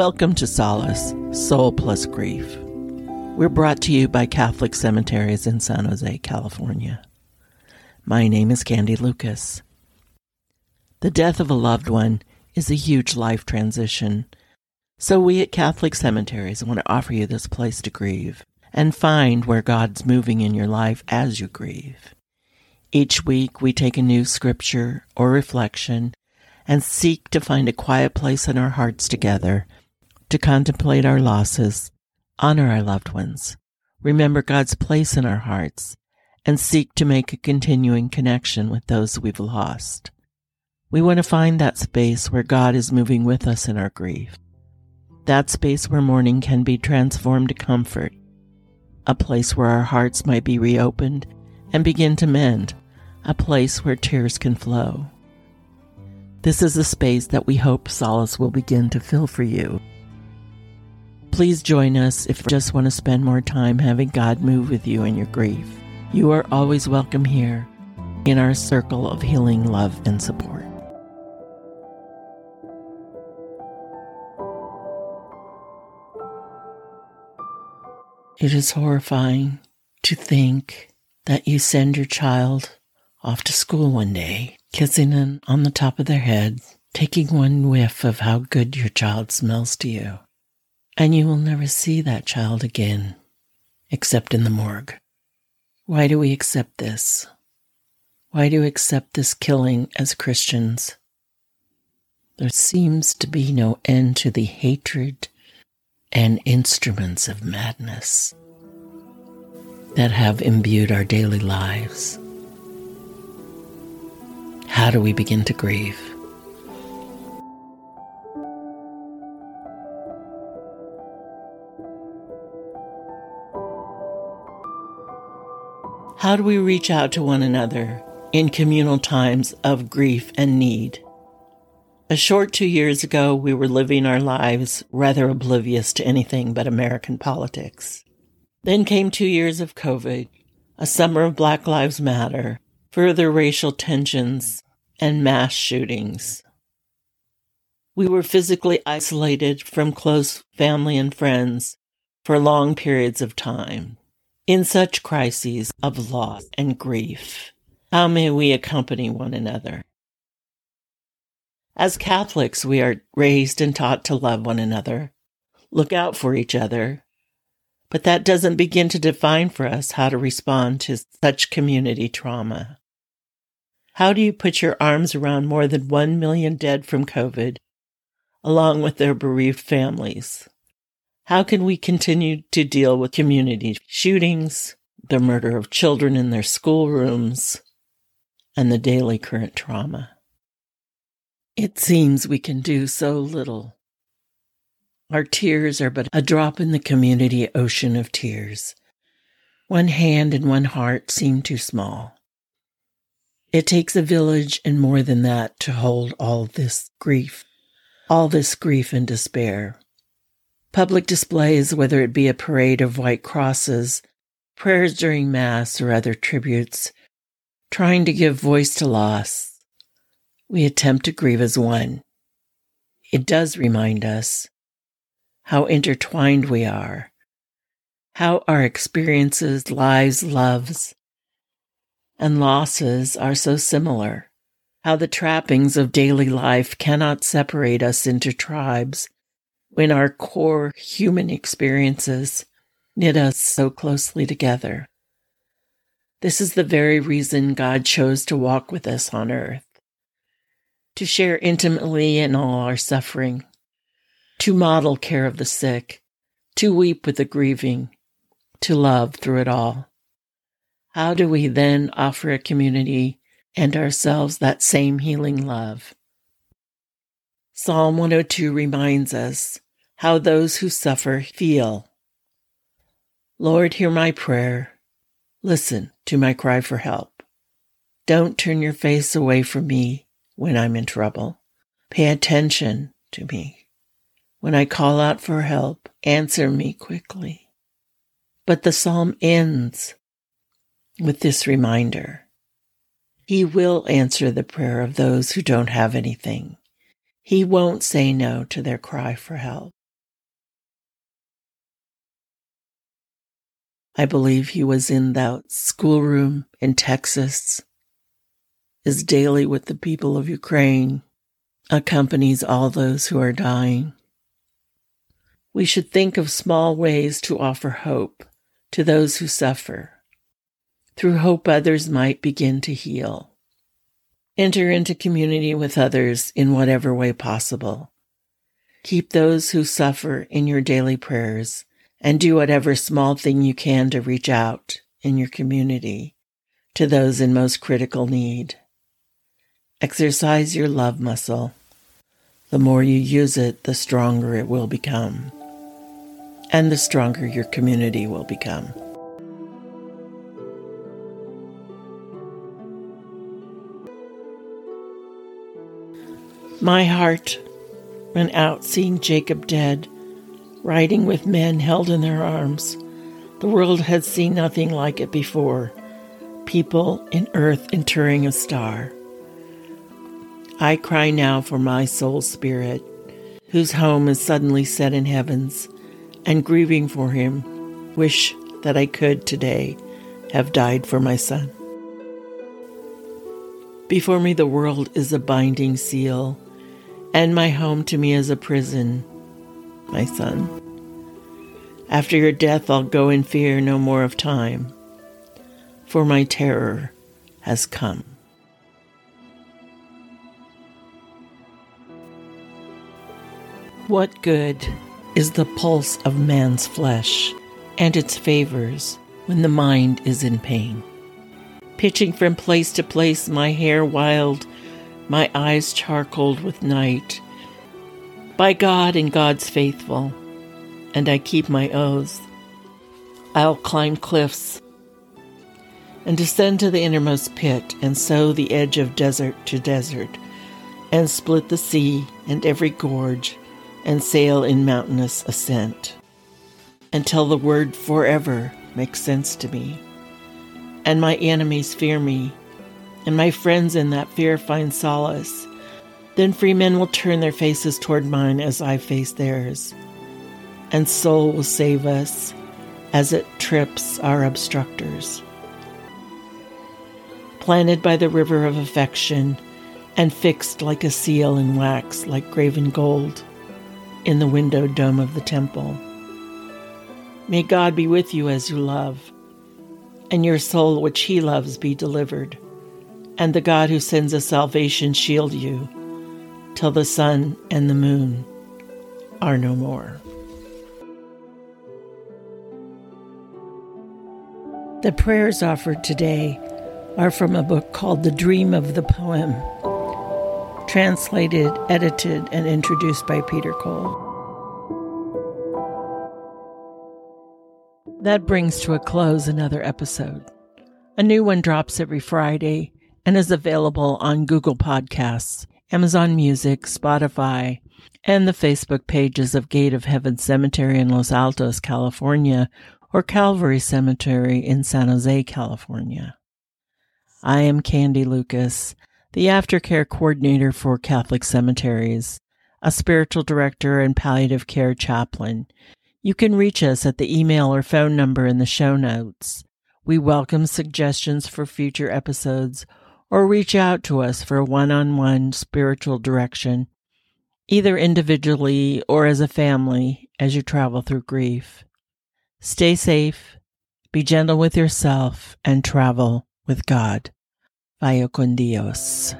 Welcome to Solace, Soul Plus Grief. We're brought to you by Catholic Cemeteries in San Jose, California. My name is Candy Lucas. The death of a loved one is a huge life transition. So we at Catholic Cemeteries want to offer you this place to grieve and find where God's moving in your life as you grieve. Each week we take a new scripture or reflection and seek to find a quiet place in our hearts together to contemplate our losses, honor our loved ones, remember God's place in our hearts, and seek to make a continuing connection with those we've lost. We want to find that space where God is moving with us in our grief. That space where mourning can be transformed to comfort. A place where our hearts might be reopened and begin to mend. A place where tears can flow. This is a space that we hope solace will begin to fill for you. Please join us if you just want to spend more time having God move with you in your grief. You are always welcome here in our circle of healing, love, and support. It is horrifying to think that you send your child off to school one day, kissing them on the top of their head, taking one whiff of how good your child smells to you and you will never see that child again, except in the morgue. Why do we accept this? Why do we accept this killing as Christians? There seems to be no end to the hatred and instruments of madness that have imbued our daily lives. How do we begin to grieve? How do we reach out to one another in communal times of grief and need? A short two years ago, we were living our lives rather oblivious to anything but American politics. Then came two years of COVID, a summer of Black Lives Matter, further racial tensions, and mass shootings. We were physically isolated from close family and friends for long periods of time. In such crises of loss and grief, how may we accompany one another? As Catholics, we are raised and taught to love one another, look out for each other, but that doesn't begin to define for us how to respond to such community trauma. How do you put your arms around more than 1 million dead from COVID, along with their bereaved families? How can we continue to deal with community shootings, the murder of children in their schoolrooms, and the daily current trauma? It seems we can do so little. Our tears are but a drop in the community ocean of tears. One hand and one heart seem too small. It takes a village and more than that to hold all this grief, all this grief and despair. Public displays, whether it be a parade of white crosses, prayers during Mass, or other tributes, trying to give voice to loss, we attempt to grieve as one. It does remind us how intertwined we are, how our experiences, lives, loves, and losses are so similar, how the trappings of daily life cannot separate us into tribes when our core human experiences knit us so closely together. This is the very reason God chose to walk with us on earth, to share intimately in all our suffering, to model care of the sick, to weep with the grieving, to love through it all. How do we then offer a community and ourselves that same healing love? Psalm 102 reminds us how those who suffer feel. Lord, hear my prayer. Listen to my cry for help. Don't turn your face away from me when I'm in trouble. Pay attention to me. When I call out for help, answer me quickly. But the psalm ends with this reminder. He will answer the prayer of those who don't have anything. He won't say no to their cry for help. I believe he was in that schoolroom in Texas, is daily with the people of Ukraine, accompanies all those who are dying. We should think of small ways to offer hope to those who suffer. Through hope, others might begin to heal. Enter into community with others in whatever way possible. Keep those who suffer in your daily prayers and do whatever small thing you can to reach out in your community to those in most critical need. Exercise your love muscle. The more you use it, the stronger it will become, and the stronger your community will become. My heart went out seeing Jacob dead, riding with men held in their arms. The world had seen nothing like it before people in earth interring a star. I cry now for my soul spirit, whose home is suddenly set in heavens, and grieving for him, wish that I could today have died for my son. Before me, the world is a binding seal and my home to me as a prison, my son. After your death, I'll go in fear no more of time, for my terror has come. What good is the pulse of man's flesh and its favors when the mind is in pain? Pitching from place to place, my hair wild my eyes charcoaled with night. By God and God's faithful, and I keep my oaths. I'll climb cliffs and descend to the innermost pit, and sow the edge of desert to desert, and split the sea and every gorge, and sail in mountainous ascent, until the word forever makes sense to me, and my enemies fear me and my friends in that fear find solace. Then free men will turn their faces toward mine as I face theirs, and soul will save us as it trips our obstructors. Planted by the river of affection and fixed like a seal in wax, like graven gold, in the windowed dome of the temple. May God be with you as you love, and your soul which he loves be delivered and the God who sends us salvation shield you till the sun and the moon are no more. The prayers offered today are from a book called The Dream of the Poem, translated, edited, and introduced by Peter Cole. That brings to a close another episode. A new one drops every Friday and is available on Google Podcasts, Amazon Music, Spotify, and the Facebook pages of Gate of Heaven Cemetery in Los Altos, California, or Calvary Cemetery in San Jose, California. I am Candy Lucas, the aftercare coordinator for Catholic Cemeteries, a spiritual director and palliative care chaplain. You can reach us at the email or phone number in the show notes. We welcome suggestions for future episodes or reach out to us for one on one spiritual direction, either individually or as a family as you travel through grief. Stay safe, be gentle with yourself, and travel with God. Vaya con Dios.